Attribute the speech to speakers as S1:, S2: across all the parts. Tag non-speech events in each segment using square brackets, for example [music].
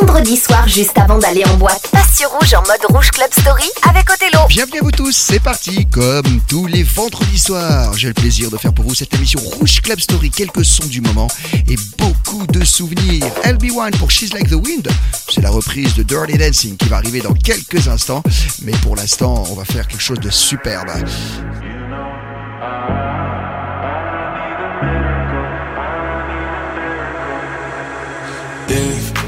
S1: Vendredi soir, juste avant d'aller en boîte, passe sur Rouge en mode Rouge Club Story avec Othello.
S2: Bienvenue à vous tous, c'est parti. Comme tous les vendredis soirs, j'ai le plaisir de faire pour vous cette émission Rouge Club Story, quelques sons du moment et beaucoup de souvenirs. LB1 pour She's Like the Wind, c'est la reprise de Dirty Dancing qui va arriver dans quelques instants, mais pour l'instant, on va faire quelque chose de superbe.
S3: I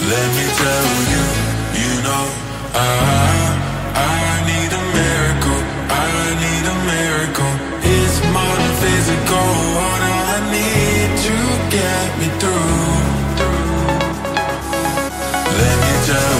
S3: Let me tell you, you know, I, I need a miracle, I need a miracle. It's more than physical, what I need to get me through. Let me tell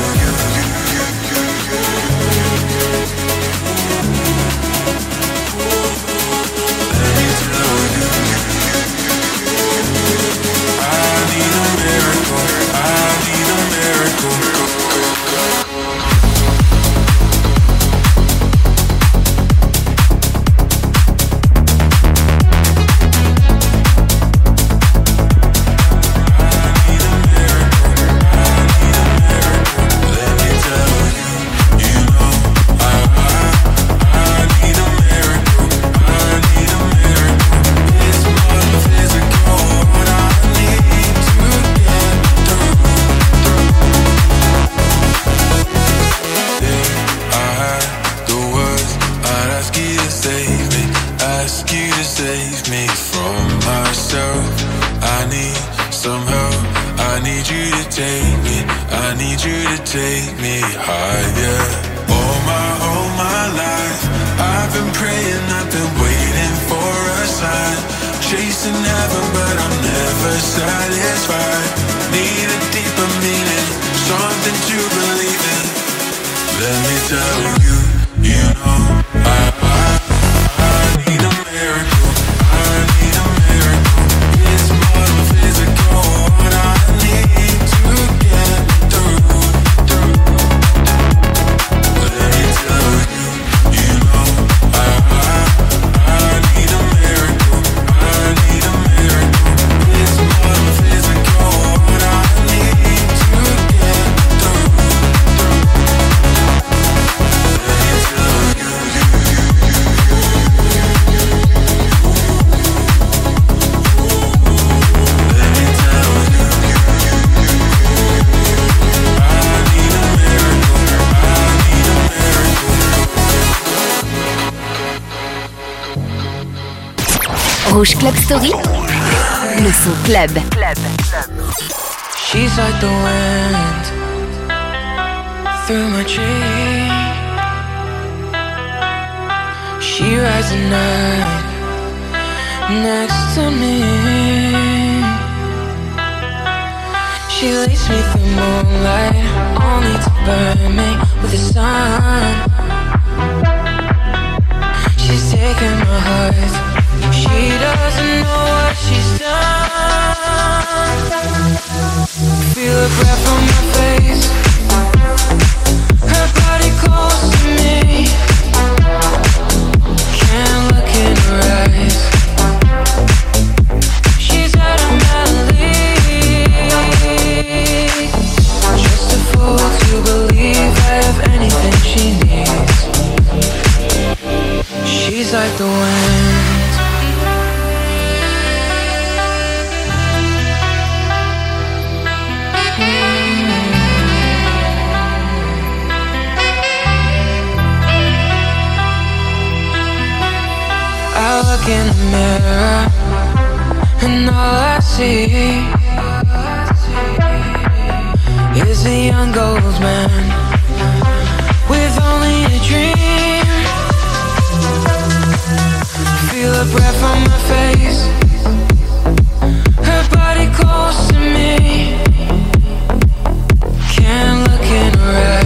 S1: Club Story, le son club.
S4: She's like the wind through my tree. She rides the night next to me. She leads me through moonlight, only to burn me with the sun. She's taking my heart. She doesn't know what she's done. Feel breath on my face. Her body close to me. Can't look in her eyes. She's out of melody. Just a fool to believe I have anything she needs. She's like the wind. And all I see is a young gold man with only a dream. Feel her breath on my face, her body close to me.
S5: Rouge Club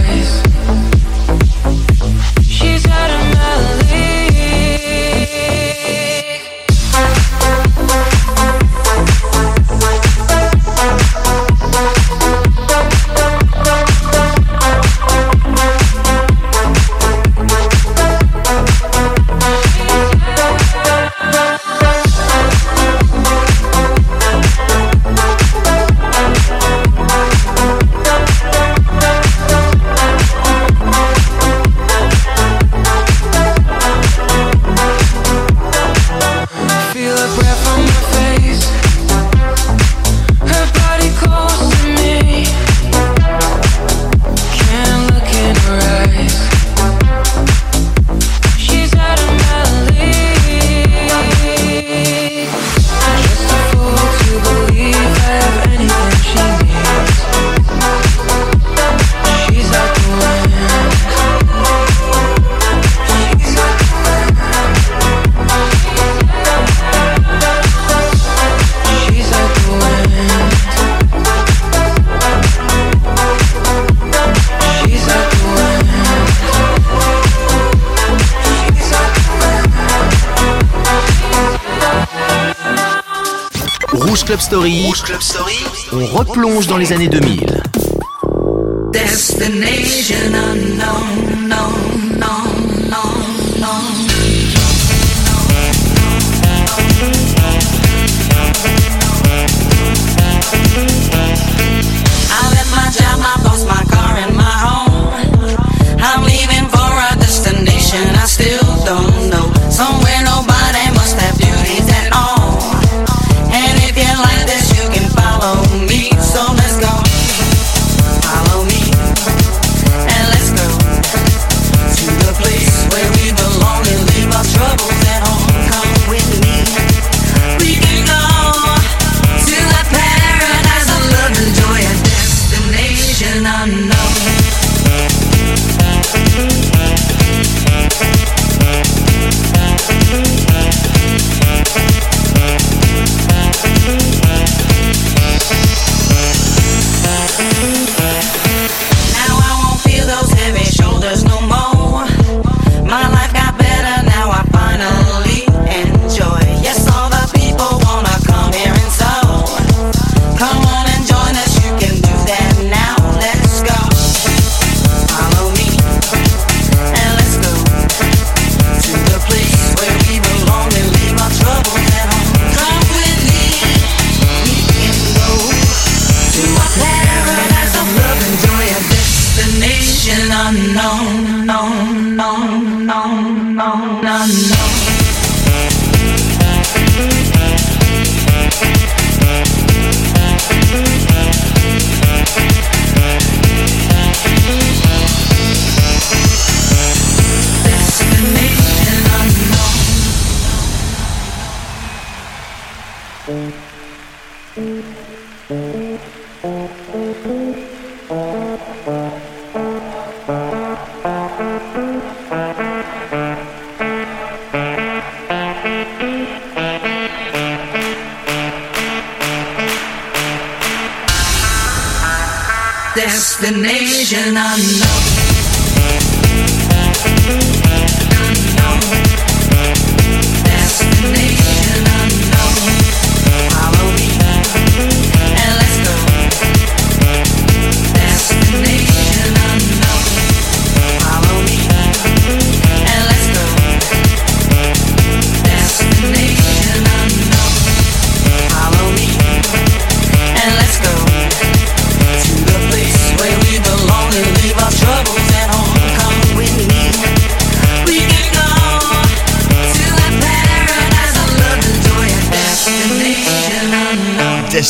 S5: On replonge dans les années 2000.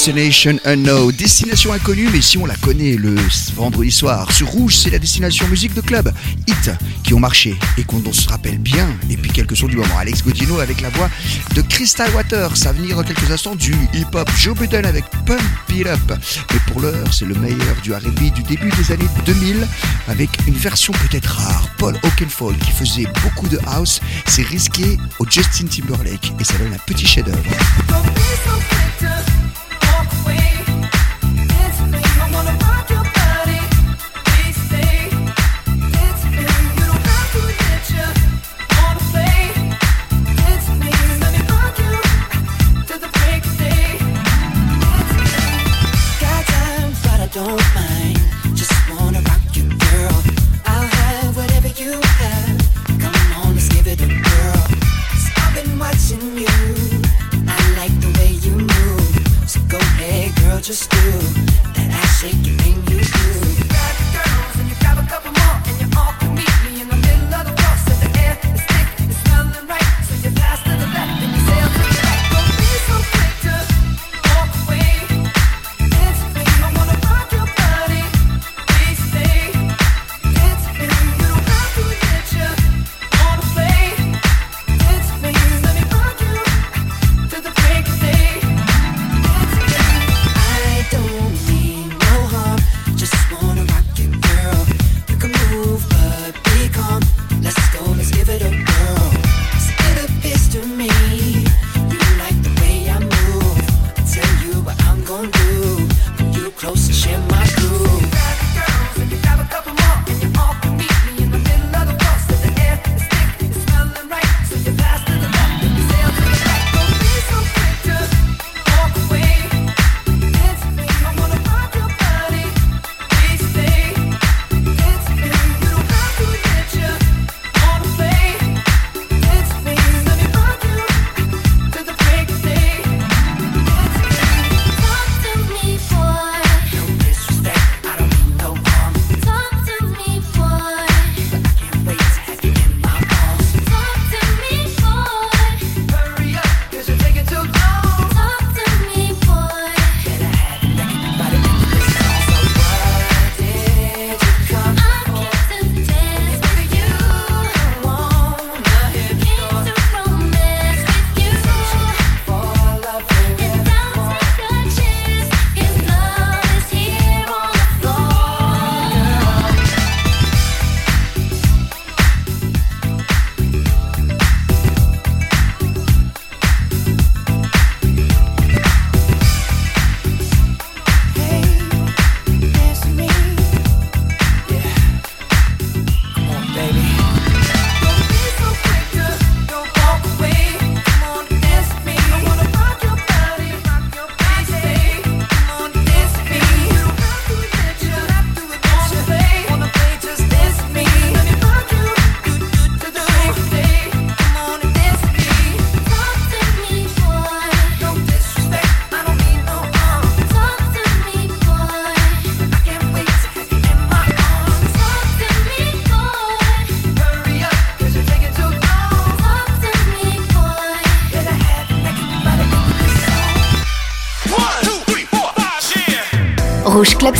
S4: Destination Unknown, destination
S2: inconnue, mais si on la connaît le vendredi soir sur Rouge, c'est la destination musique de club, hit, qui ont marché et qu'on se rappelle bien Et puis quelques sons du moment. Alex Godino avec la voix de Crystal Waters, à venir en quelques instants du hip-hop, Joe Budden avec Pump It Up. Mais pour l'heure, c'est le meilleur du R&B du début des années 2000, avec une version peut-être rare, Paul Oakenfold, qui faisait beaucoup de house, s'est risqué au Justin Timberlake, et ça donne un petit chef-d'œuvre.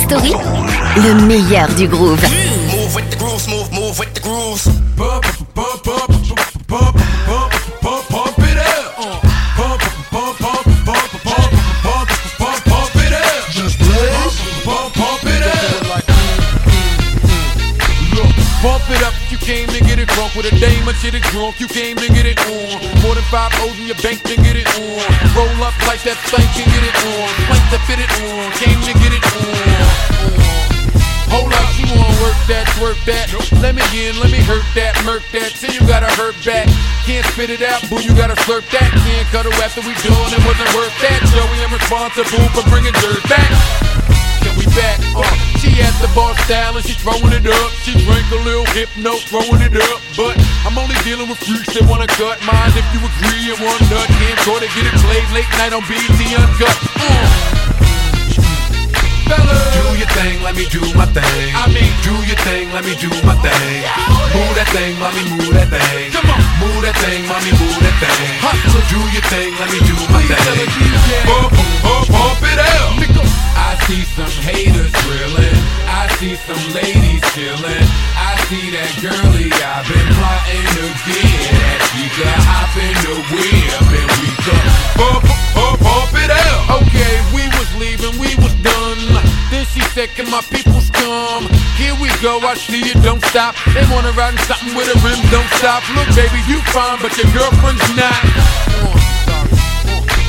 S6: Story, le meilleur du groove.
S7: Move with the grooves, move, move with the grooves.
S8: Pump, pump, pump, pump, pump, pump, pump, pump it up. Pump, pump, pump, pump, pump, pump, pump, pump it up. Just blaze. Pump, pump it up. Look, pump it up. You came to get it drunk with a dame or shit it drunk. You came to get it on. More than five O's in your bank to get it on. Roll up like that thing can get it on. Plank to fit it on. Came work that. Let me in, let me hurt that, murk that. Till you gotta hurt back. Can't spit it out, boo, you gotta slurp that. Can't cut her after we done, it wasn't worth that. Joey, I'm responsible for bringing dirt back. Can we back? Uh, she at the bar style and she throwing it up. She drink a little hypno, throwing it up. But I'm only dealing with freaks that wanna cut mine. If you agree, and one nut can't try to get it played late night on BET Uncut. Uh. Do your thing, let me do my thing. I mean, do your thing, let me do my thing. Oh move that thing, mommy, move that thing. Come on, move that thing, mommy, move that thing. Hustle, do your thing, let me do my thing. Bump, bump, bump it out. I see some haters drilling. I see some ladies chilling. I see that girlie I've been plotting to get. She could hop in the whip and we could bump, bump, bump it out. Okay, we was leaving, we was done. Then she said, Can my peoples come? Here we go, I see you, don't stop. They wanna ride in something with a rim, don't stop. Look, baby, you fine, but your girlfriend's not.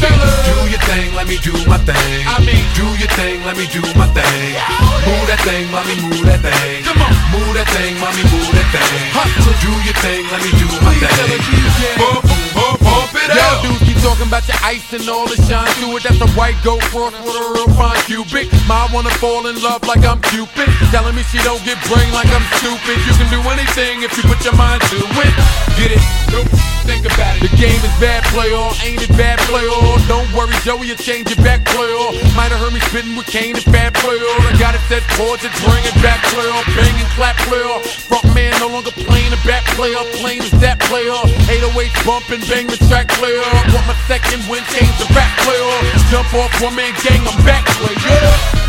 S8: Fellas. Do your thing, let me do my thing. I mean, do your thing, let me do my thing. Move that thing, mommy, move that thing. Come on, move that thing, mommy, move that thing. Hustle, do your thing, let me do my thing. Bump, bump, bump it out. Y'all dudes keep talking about your ice and all the shine to it. That's a white goat cross with a real fine cubic. My wanna fall in love like I'm Cupid. Telling me she don't get brain like I'm stupid. You can do anything if you put your mind to it. Get it? Nope. Think about it. The game is bad play or ain't it bad play or don't worry, Joey, you change your back play or might have heard me spitting with Kane and bad play or I got it set chords and bring it back play or bang and clap play or front man no longer playing the back play or playing is that play or 808 bump and bang the track play or want my second win, change the back play or jump off one man gang, I'm back play, yeah.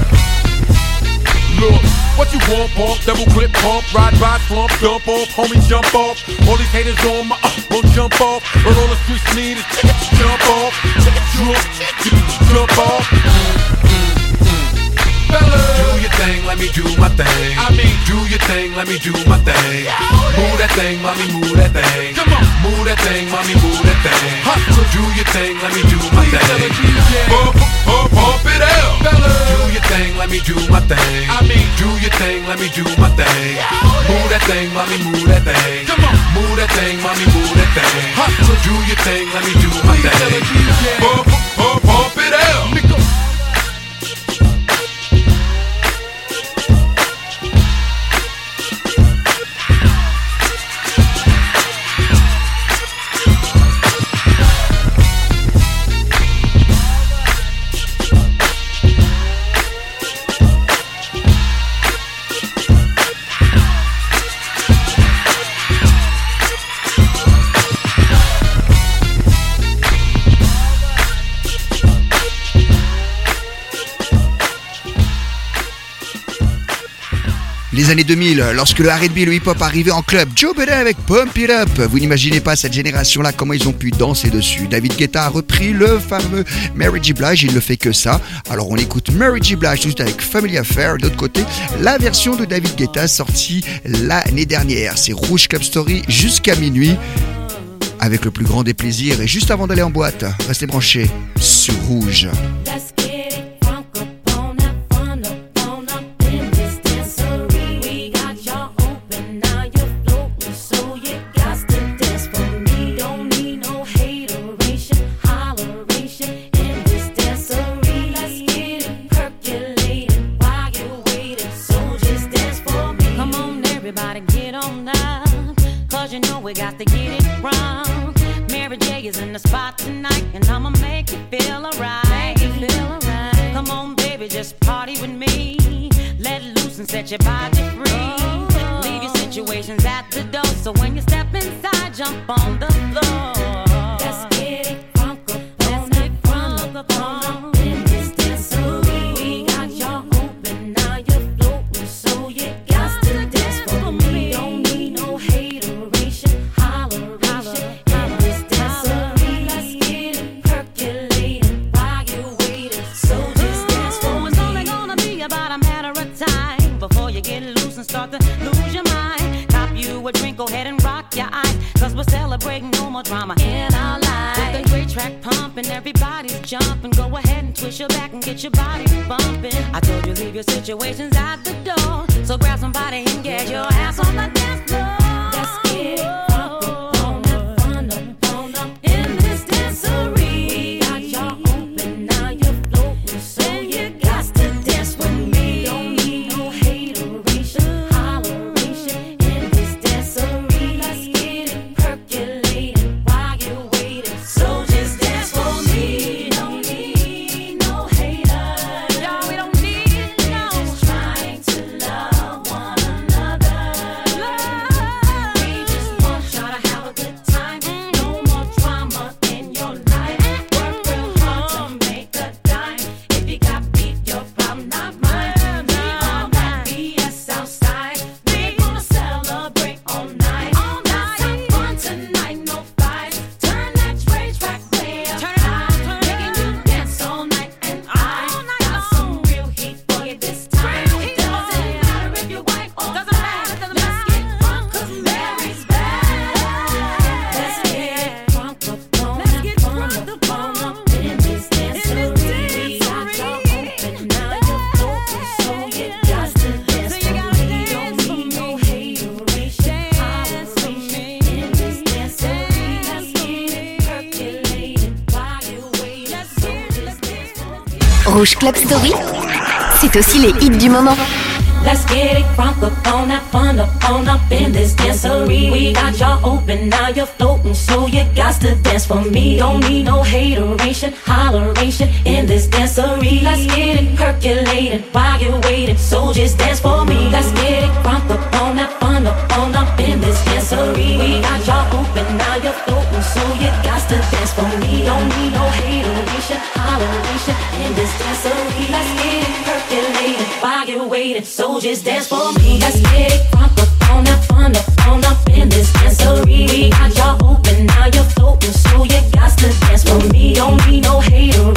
S8: Look, what you want, pump, double clip, pump, ride, ride, slump, jump off, homie, jump off. All these haters on my, uh, won't jump off. But all the streets need is jump off, jump, jump off. Fellas. Do your thing, let me do my thing. I mean, do your thing, let me do my thing. Move that thing, mommy, move that thing. Come on, move that thing, mommy, move that thing. Hustle, do your thing, let me do my thing. Bump, bump, bump it out. Do your thing, let me do my thing. I mean, do your thing, let me do my thing. Move that thing, mommy, move that thing. Come on, move that thing, mommy, move that thing. Hustle, do your thing, let me do my thing. Bump, bump, bump it
S2: années 2000, lorsque le R&B et le hip-hop arrivaient en club, Joe Budden avec Pump It Up. Vous n'imaginez pas cette génération-là, comment ils ont pu danser dessus. David Guetta a repris le fameux Mary J. Blige, il ne fait que ça. Alors on écoute Mary J. Blige tout avec Family Affair. D'autre côté, la version de David Guetta sortie l'année dernière. C'est Rouge Club Story jusqu'à minuit. Avec le plus grand des plaisirs et juste avant d'aller en boîte, restez branchés sur Rouge.
S6: Rouge Club Story, c'est aussi les hits du moment.
S9: Let's get it crunk up on that fun up on up in this dancery. We got y'all open, now you're floating, so you got to dance for me. Don't need no hateration, holleration in this dancery. Let's get it percolated while you're waiting, so just dance for me. Let's get it crunk up Dance so me, let it percolated. Why you? Soldiers dance for me, Let it crunk up on up, up, up in this got y'all open, now you're floating, so you got to dance for me. Don't be no
S10: hater.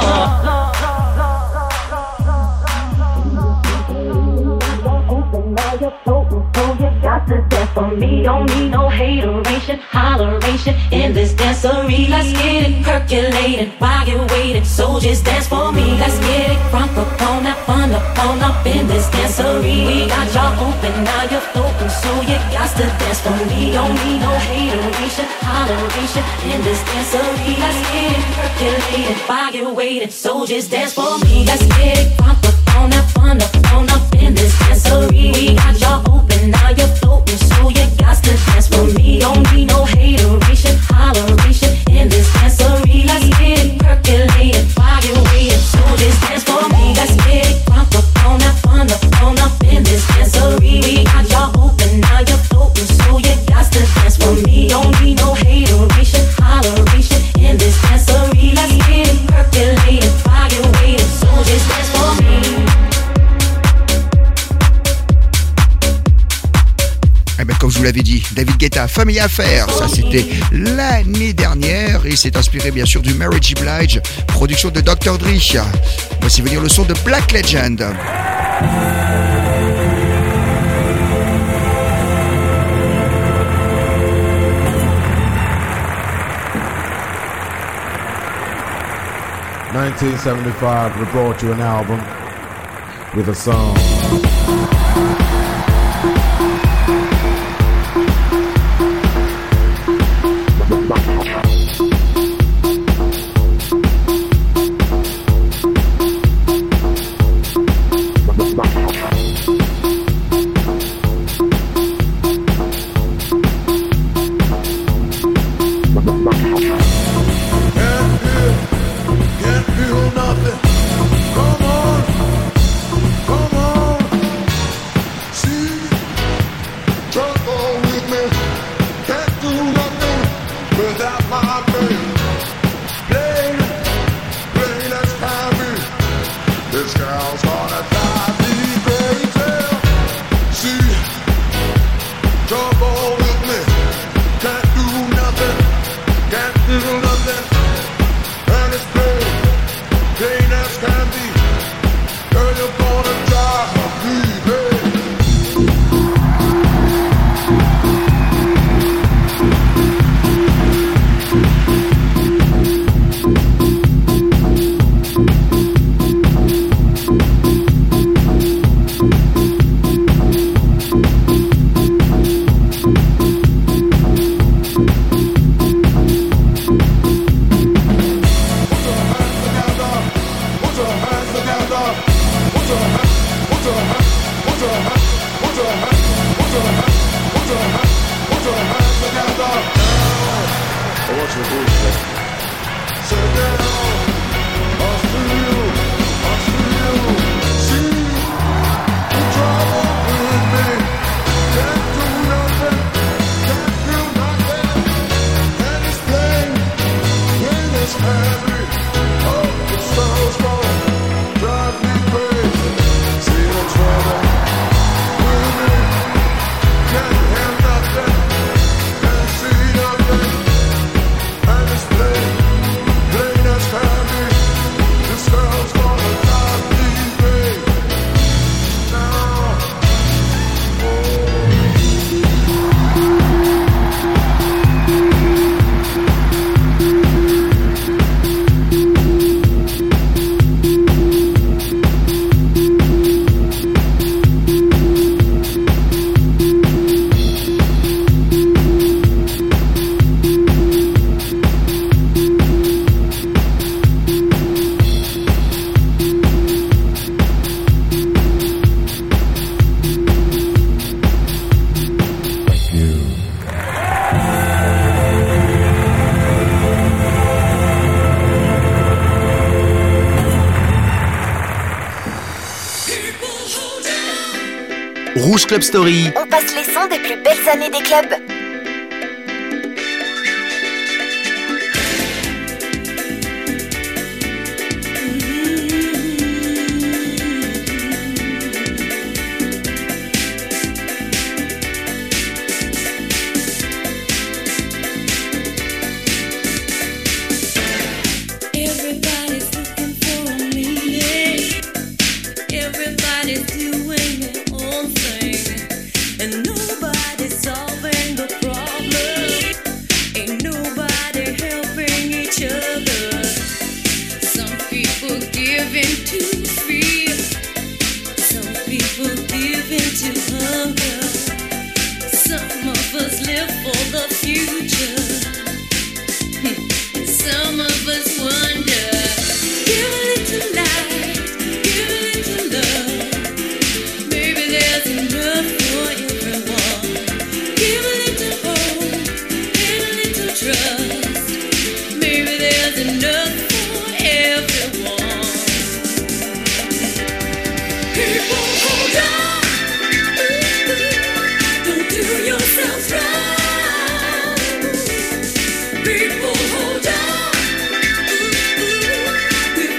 S9: me, don't need no hateration, holleration in this dancery. Let's get it percolated, while you're waiting, soldiers dance for me. Let's get it crunk up on that fun up, on up in this dancery. We got y'all open, now you're open, so you got to dance for me. Don't need no hateration, holleration in this dancery. Let's get it percolated, while you're waiting, soldiers dance for me. Let's get it crunk up on that fun up, on up in this dancery. We got y'all open, now you're you got to dance for me. Don't be no
S2: hater. vous l'avez dit, David Guetta, Famille Affaires, ça c'était l'année dernière et c'est inspiré bien sûr du Marriage Blige, production de Dr. Drich. Voici venir le son de Black Legend.
S11: Nineteen seventy five, we brought you an album with a song.
S12: this girl's
S13: home.
S1: On passe les sons des plus belles années des clubs.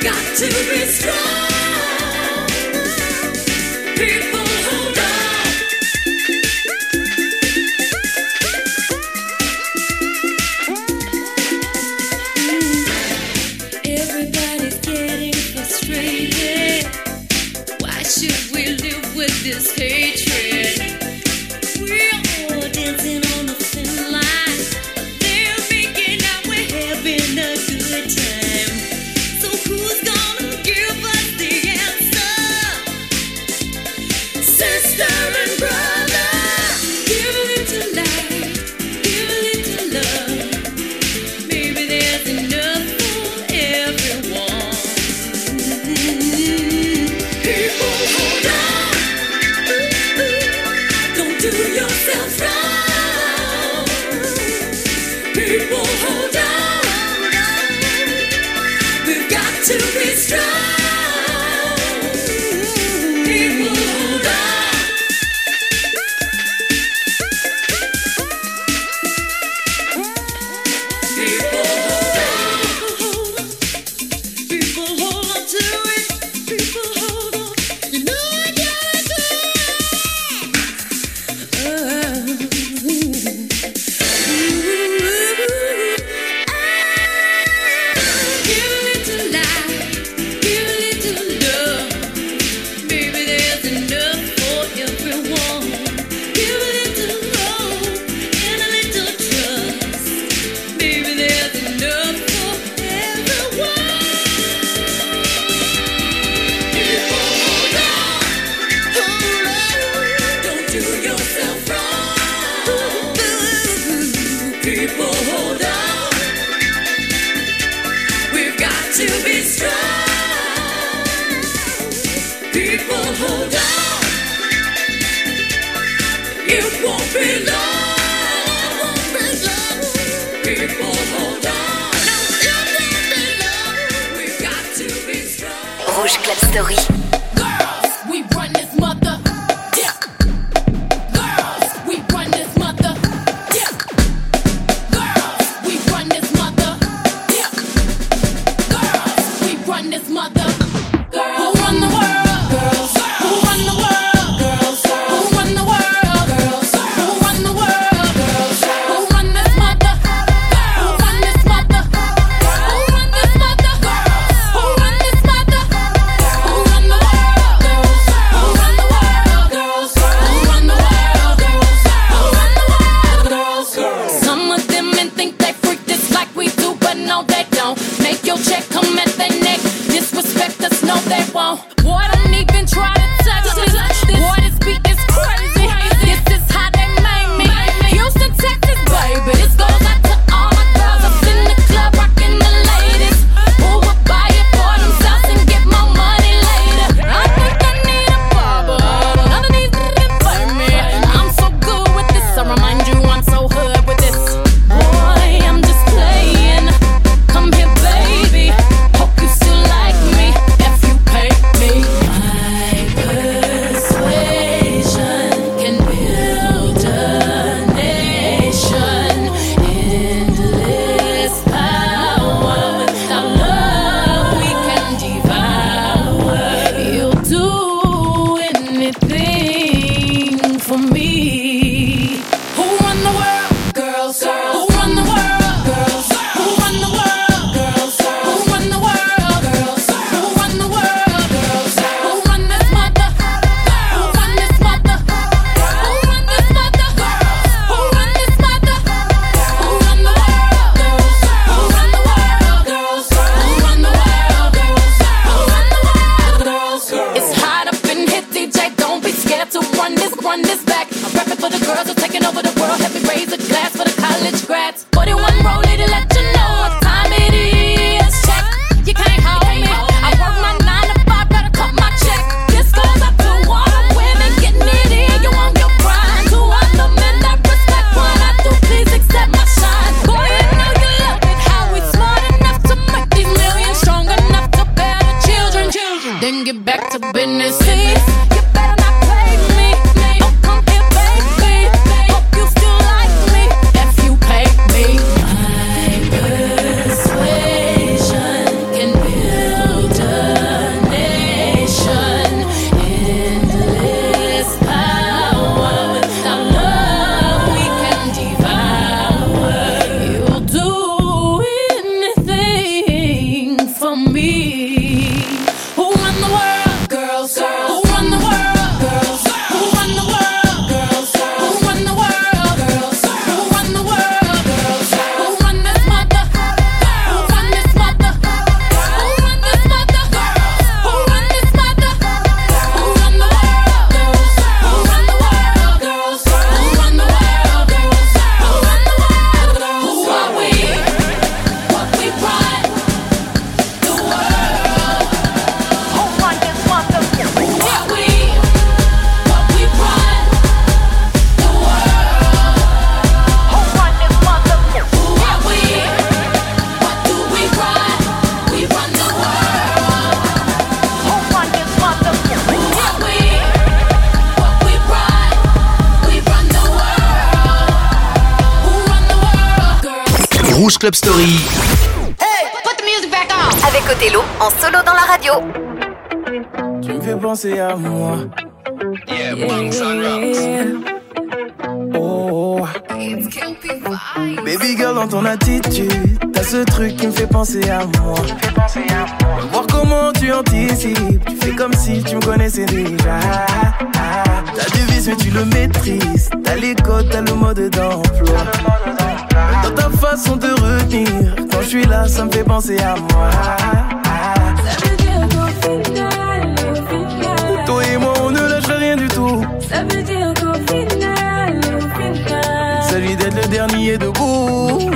S14: got to be strong. People
S6: Rouge Club Story. Hey, put the music back on. Avec Othello, en solo dans la radio.
S15: Tu me fais penser à moi.
S7: Yeah, yeah.
S15: Oh. On Baby girl, dans ton attitude, t'as ce truc qui me fait penser à moi. Voir comment tu anticipes, tu fais comme si tu me connaissais déjà. Ta devise, mais tu le maîtrises. T'as les codes, t'as le mode d'emploi. Dans ta façon de retenir, quand je suis là, ça me fait penser à moi.
S9: Ça veut dire qu'au final, au final,
S15: toi et moi on ne lâchera rien du tout.
S9: Ça veut dire qu'au final, au final,
S15: celui d'être le dernier debout.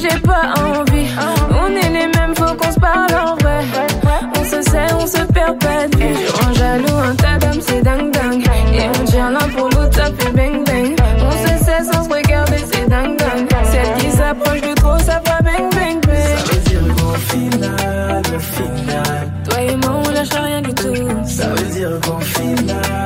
S15: j'ai pas envie. On
S9: est les mêmes, faut qu'on se parle en vrai. On se sait, on se perd pas de vue. En jaloux, un tas d'hommes, c'est
S15: dingue
S9: dingue. Et on tient l'un pour l'autre,
S15: ça fait bang bang. On se
S9: sait sans se regarder, c'est dingue dingue. Celle
S15: qui s'approche du trop, ça va bang bang bang. Ça veut dire qu'au final, au final. Toi et moi, on lâche rien du tout. Ça veut dire qu'au final.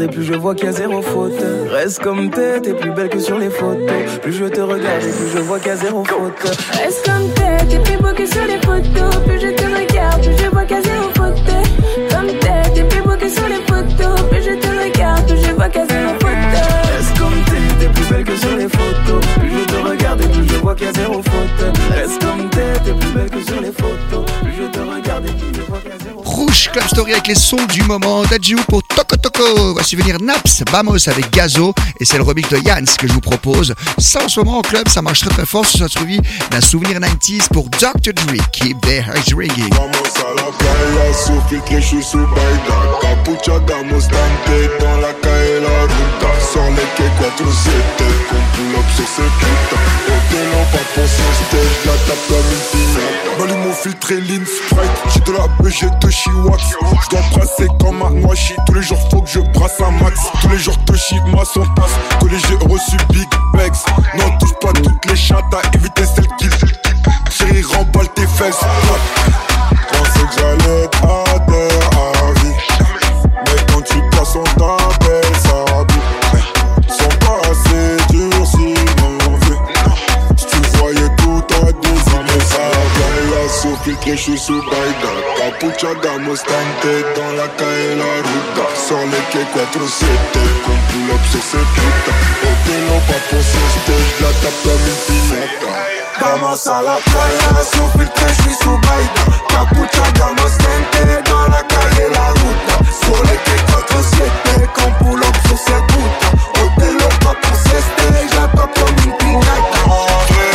S15: Regarde et plus je vois qu'il y a zéro faute. Reste comme t'es, t'es plus belle que sur les photos. Plus je te regarde et plus je vois qu'il y a zéro faute.
S9: Reste comme t'es, t'es plus beau que sur les photos Plus je te regarde, plus je vois qu'à zéro faute Comme t'es, t'es plus beau que sur les photos Plus je te regarde, plus je vois qu'à zéro faute
S15: Reste comme t'es, t'es plus belle que sur les photos. Plus je te regarde et plus je vois qu'il y a zéro faute. Reste comme t'es, t'es plus belle que sur les photos. Plus je te regarde et plus je vois qu'il y a zéro faute.
S2: Rouge Club Story avec les sons du moment d'Adju pour Toko Toko. Voici venir Naps, Bamos avec Gazo et c'est le remix de Jans que je vous propose. Ça en ce moment en club, ça marche très très fort. Ce sera suivi d'un souvenir 90s pour Dr. Dre. Keep their eyes ringing.
S16: Vamos a la playa, su filtre, je suis baila Capucha, damos tante dans la calle la ruta Sur les quais 4 7 qu'on pull up sur ces putains Hôtel en pas pour son stage, la tape comme une pignata Balou mon filtre et lean sprite J'ai de la BG de Chiwax J'dois brasser comme un noachi Tous les jours faut que je brasse un max. Tous les jours moi son tasse j'ai reçu Big Bex Non touche pas toutes les chattes à éviter celles qui Chérie remballe tes fesses. Pensais que j'allais être à terre à Mais quand tu passes on t'appelle je suis sous Baïda. Capuchada, Mustang, dans la caille la ruta. Sur les quais 4-7, comme pull-up sur cette pas pour la une pinata Vamos la playa, sous je suis dans la calle la ruta. Les quais 4-7, comme pull-up pas pour ce la une pinata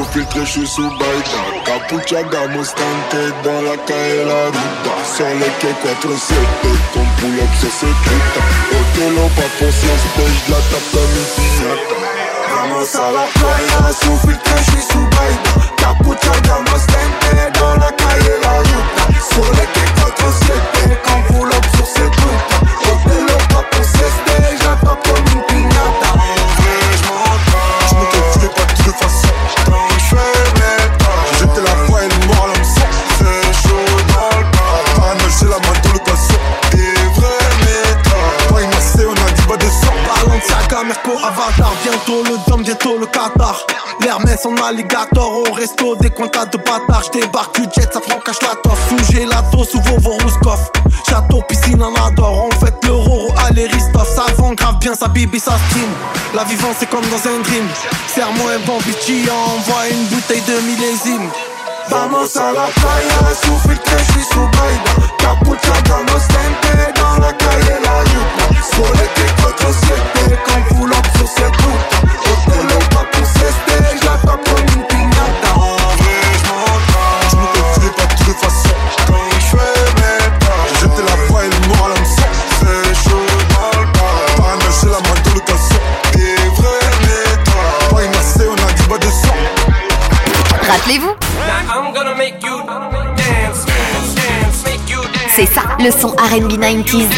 S16: Faut filtrer, je suis sous baïda. Capuchaga, Mustang, dans la caille la ruta. Sur les quais 4-7, ton pull-up c'est secreta Otelo, pas conscience, pêche la tape comme une piñata Vamos a la playa, sous filtrer, je suis sous baïda. Capuchaga, Mustang, dans la calle la ruta. Sur les quais 4-7, ton pull-up sur
S17: secreta Otelo, Avatar Bientôt le Dom, bientôt le Qatar. L'Hermès en alligator Au resto, des contacts de bâtards. J'débarque du jet, ça prend cache la toffe. Sous gelato, sous vos Rouskov Château, piscine, en adore. On fait le roro, allez Ristov Ça vend grave bien, sa bibi, ça stream. La vivance c'est comme dans un dream. Serre-moi un bon bitchy Envoie une bouteille de millésime
S16: Vamos a la playa, sous filtre, je suis sous baïda Capucha, damos tente dans la calle la Sur les quais 4 7 Qu'on pull up sur cette route Hôtel en pas pour sieste Je la tape une vrai, je me pas de façon je pas la mort à C'est chaud dans le Paranoïa, j'ai la main dans Pas une on a du bas de sang
S6: Rappelez-vous,
S7: Dance
S6: ça, le son RB 90s.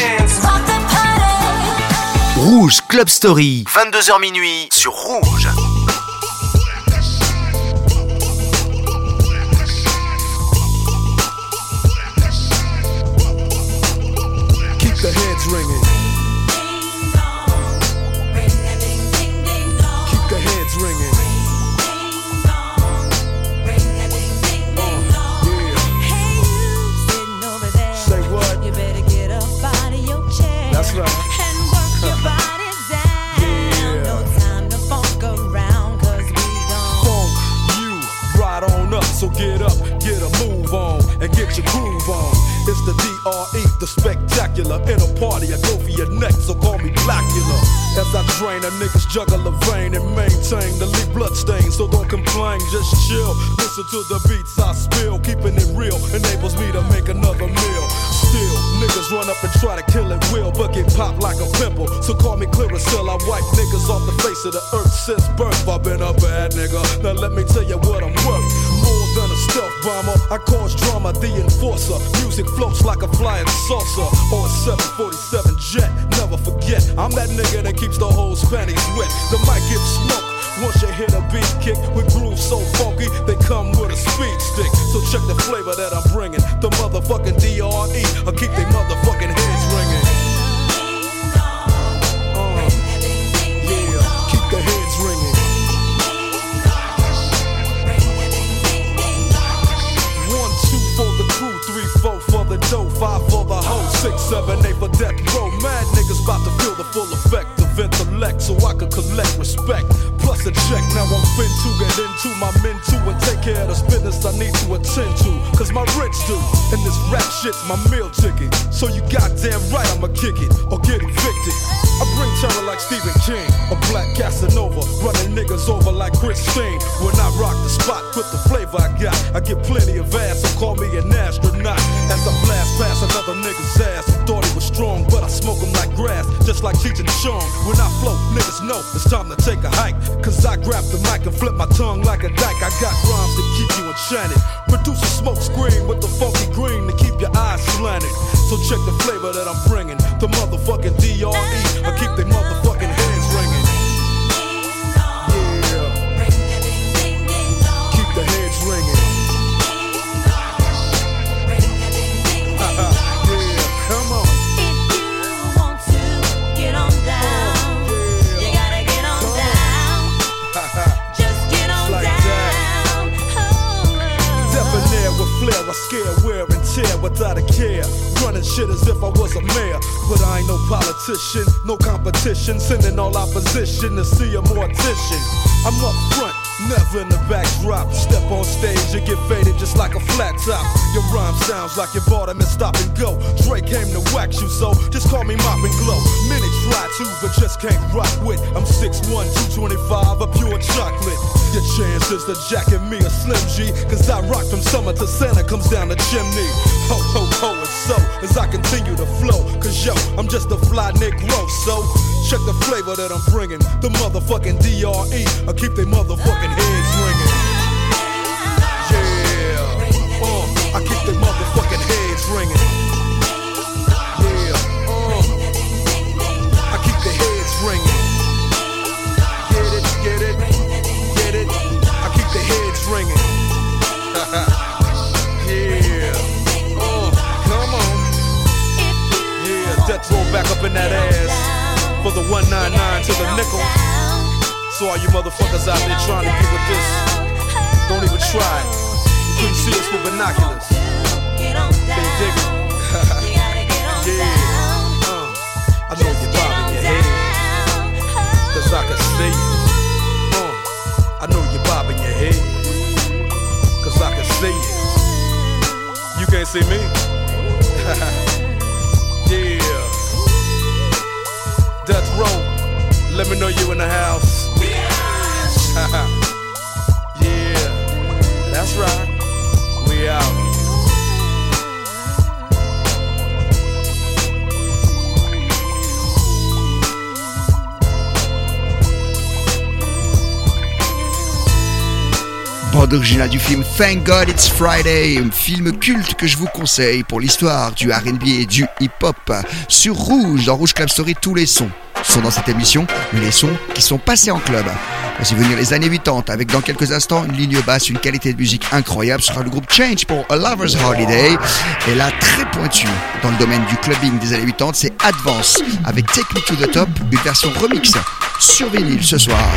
S5: Rouge Club Story, 22h minuit sur Rouge.
S18: Keep the heads ringing. Drain a vein and maintain the lead blood stain, so don't complain, just chill. Listen to the beats I spill, keeping it real enables me to make another meal. Still, niggas run up and try to kill it will, but get popped like a pimple. So call me Clearasil, I wipe niggas off the face of the earth since birth. I've been a bad nigga. Now let me tell you what I'm worth. More than a stealth bomber, I cause drama, the enforcer. Music floats like a flying saucer or a 747 jet. Never forget, I'm that nigga that keeps the whole panties wet. The mic gives smoke. Once you hit a beat kick with grooves so funky, they come with a speed stick. So check the flavor that I'm bringing. The motherfucking DRE, so I could collect respect. Plus a check, now I'm fin to get into my men too and take care of the business I need to attend to. Cause my rent's due, and this rap shit's my meal ticket. So you goddamn right I'ma kick it or get evicted. I bring terror like Stephen King, a black Casanova, running niggas over like Christine. When I rock the spot with the flavor I got, I get plenty of ass, so call me an astronaut. Like Cheech and Chong. When I flow, niggas know it's time to take a hike. Cause I grab the mic and flip my tongue like a dyke. I got rhymes to keep you enchanted. Produce a smoke screen with the funky green to keep your eyes slanted. So check the flavor that I'm bringing. The motherfucking DRE. Shit as if I was a mayor. But I ain't no politician, no competition. Sending all opposition to see a mortician. I'm up front, never in the backdrop. Step on stage, you get faded just like a flat top. Your rhyme sounds like you bought 'em and stop and go. Dre came to wax you, so just call me Mop and Glo. Many try to, but just can't rock with. I'm 6'1, 225, a pure chocolate. Your chances to jacket me a Slim G, cause I rock from summer to Santa comes down the chimney. Ho, ho, ho, so as I continue to flow, cause yo, I'm just a fly Negro, so check the flavor that I'm bringing. The motherfucking DRE, I keep they motherfucking heads ringing. Back up in that ass for the 199 to the nickel. So all you motherfuckers out there trying to get with this, don't even try. You couldn't see us with binoculars. They dig it. [laughs] yeah. Uh, I know you're bobbing your head. Cause I can see you. Uh, I know you're bobbing your head. Cause I can see you. You can't see me. [laughs] Let me know you in the house. [laughs] yeah. That's right. We out.
S10: bande originale du film Thank God It's Friday, un film culte que je vous conseille pour l'histoire du R&B et du hip-hop. Sur Rouge, dans Rouge Club Story, tous les sons sont dans cette émission, les sons qui sont passés en club. Voici venir les années 80 avec dans quelques instants une ligne basse, une qualité de musique incroyable. Ce sera le groupe Change pour A Lover's Holiday. Et là, très pointu dans le domaine du clubbing des années 80, c'est Advance avec Take Me to the Top, une version remix sur vinyle ce soir.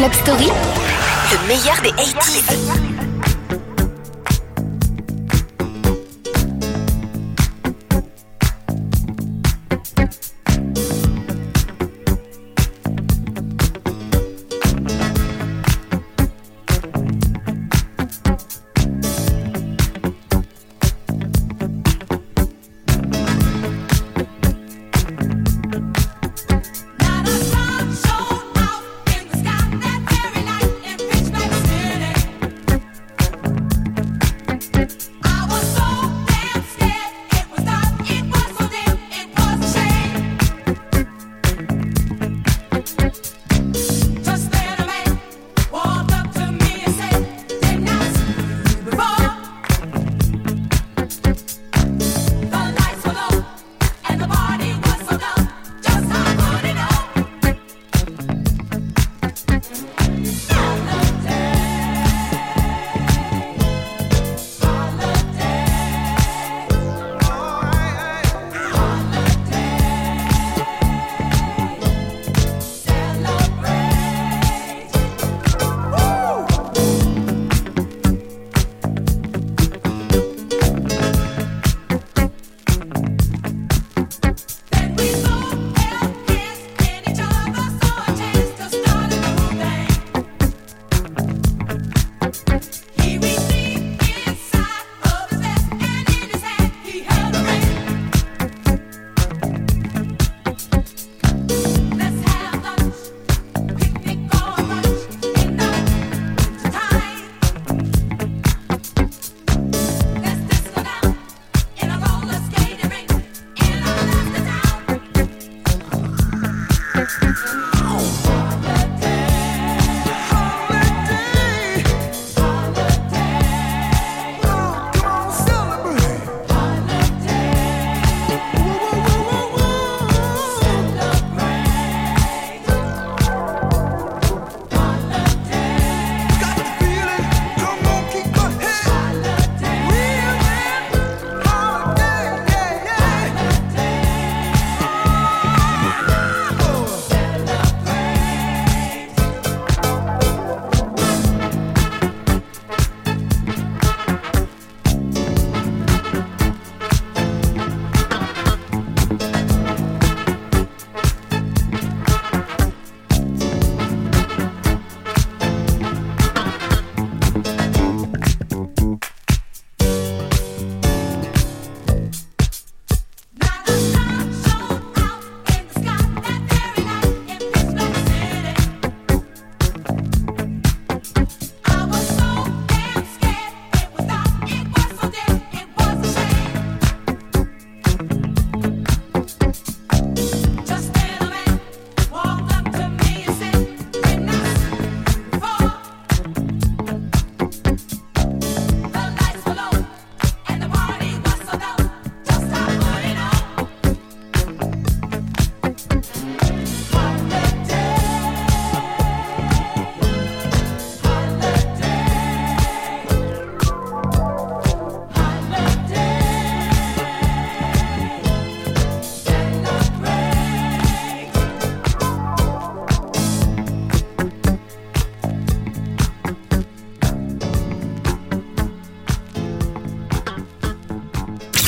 S1: Club Story, le meilleur des 80s.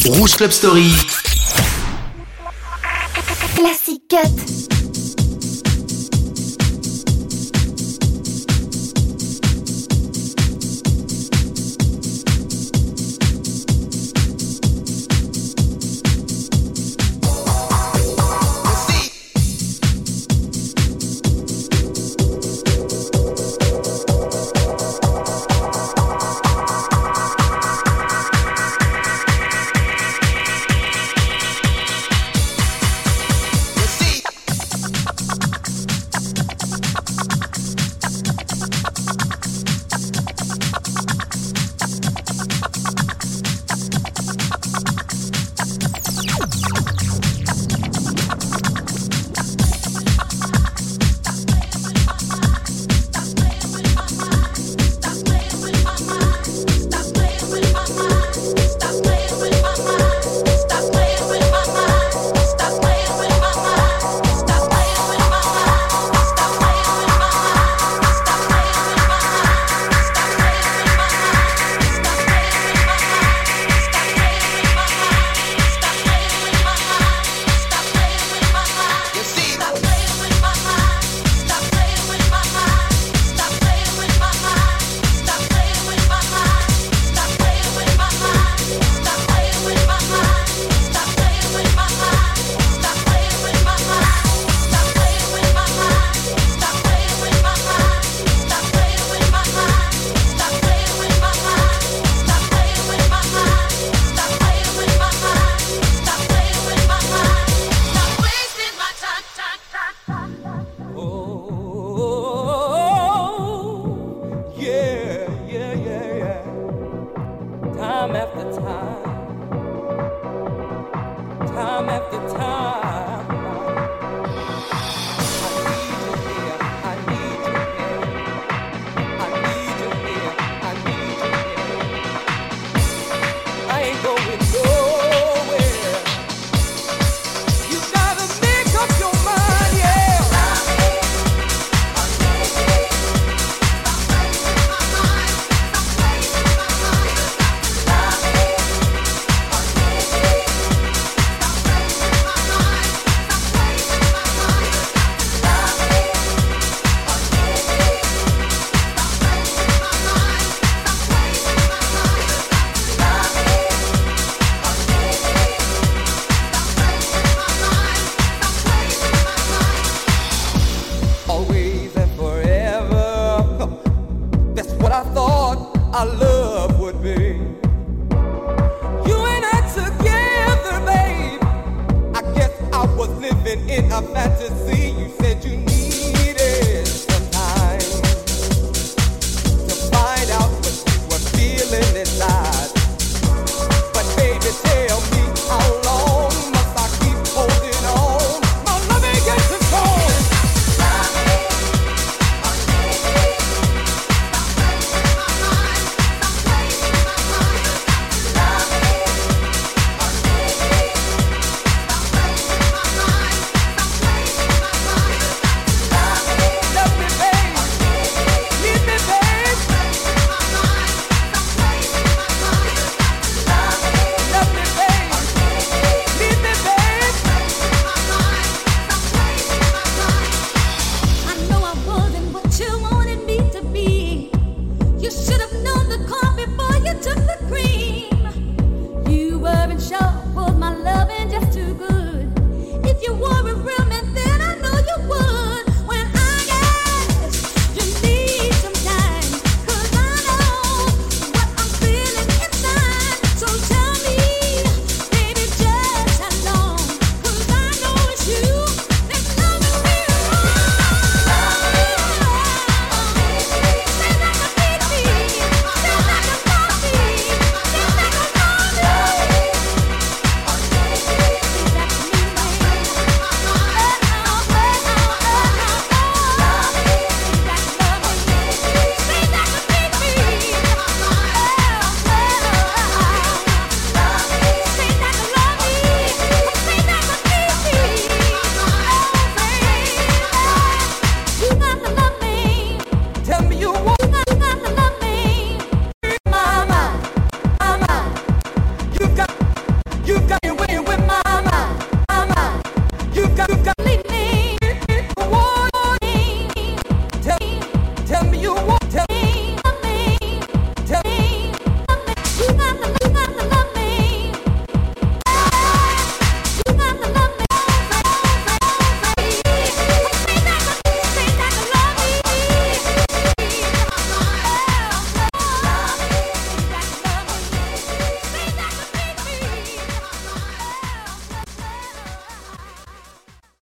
S1: Rouge Club Story.